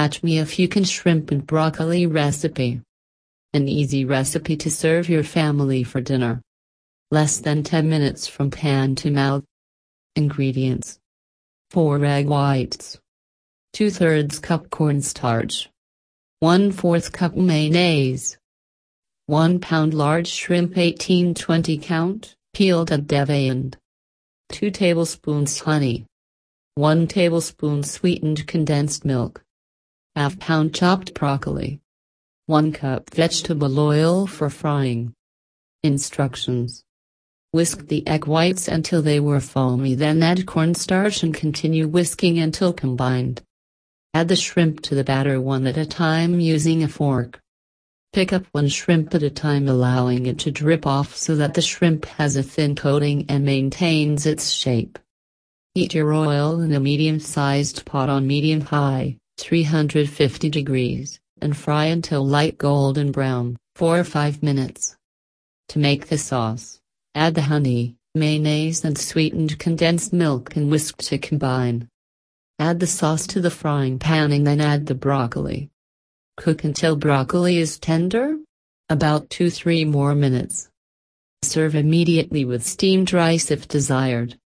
Catch me if you can shrimp and broccoli recipe. An easy recipe to serve your family for dinner. Less than 10 minutes from pan to mouth. Ingredients. 4 egg whites, 2 thirds cup cornstarch, 1 4th cup mayonnaise, 1 pound large shrimp 18-20 count, peeled and deveined, 2 tablespoons honey, 1 tablespoon sweetened condensed milk, half pound chopped broccoli, 1 cup vegetable oil for frying. Instructions Whisk the egg whites until they were foamy then add cornstarch and continue whisking until combined. Add the shrimp to the batter one at a time using a fork. Pick up one shrimp at a time allowing it to drip off so that the shrimp has a thin coating and maintains its shape. Heat your oil in a medium-sized pot on medium-high, 350 degrees, and fry until light golden brown, 4 or 5 minutes. To make the sauce, add the honey, mayonnaise and sweetened condensed milk and whisk to combine. Add the sauce to the frying pan and then add the broccoli. Cook until broccoli is tender? About 2-3 more minutes. Serve immediately with steamed rice if desired.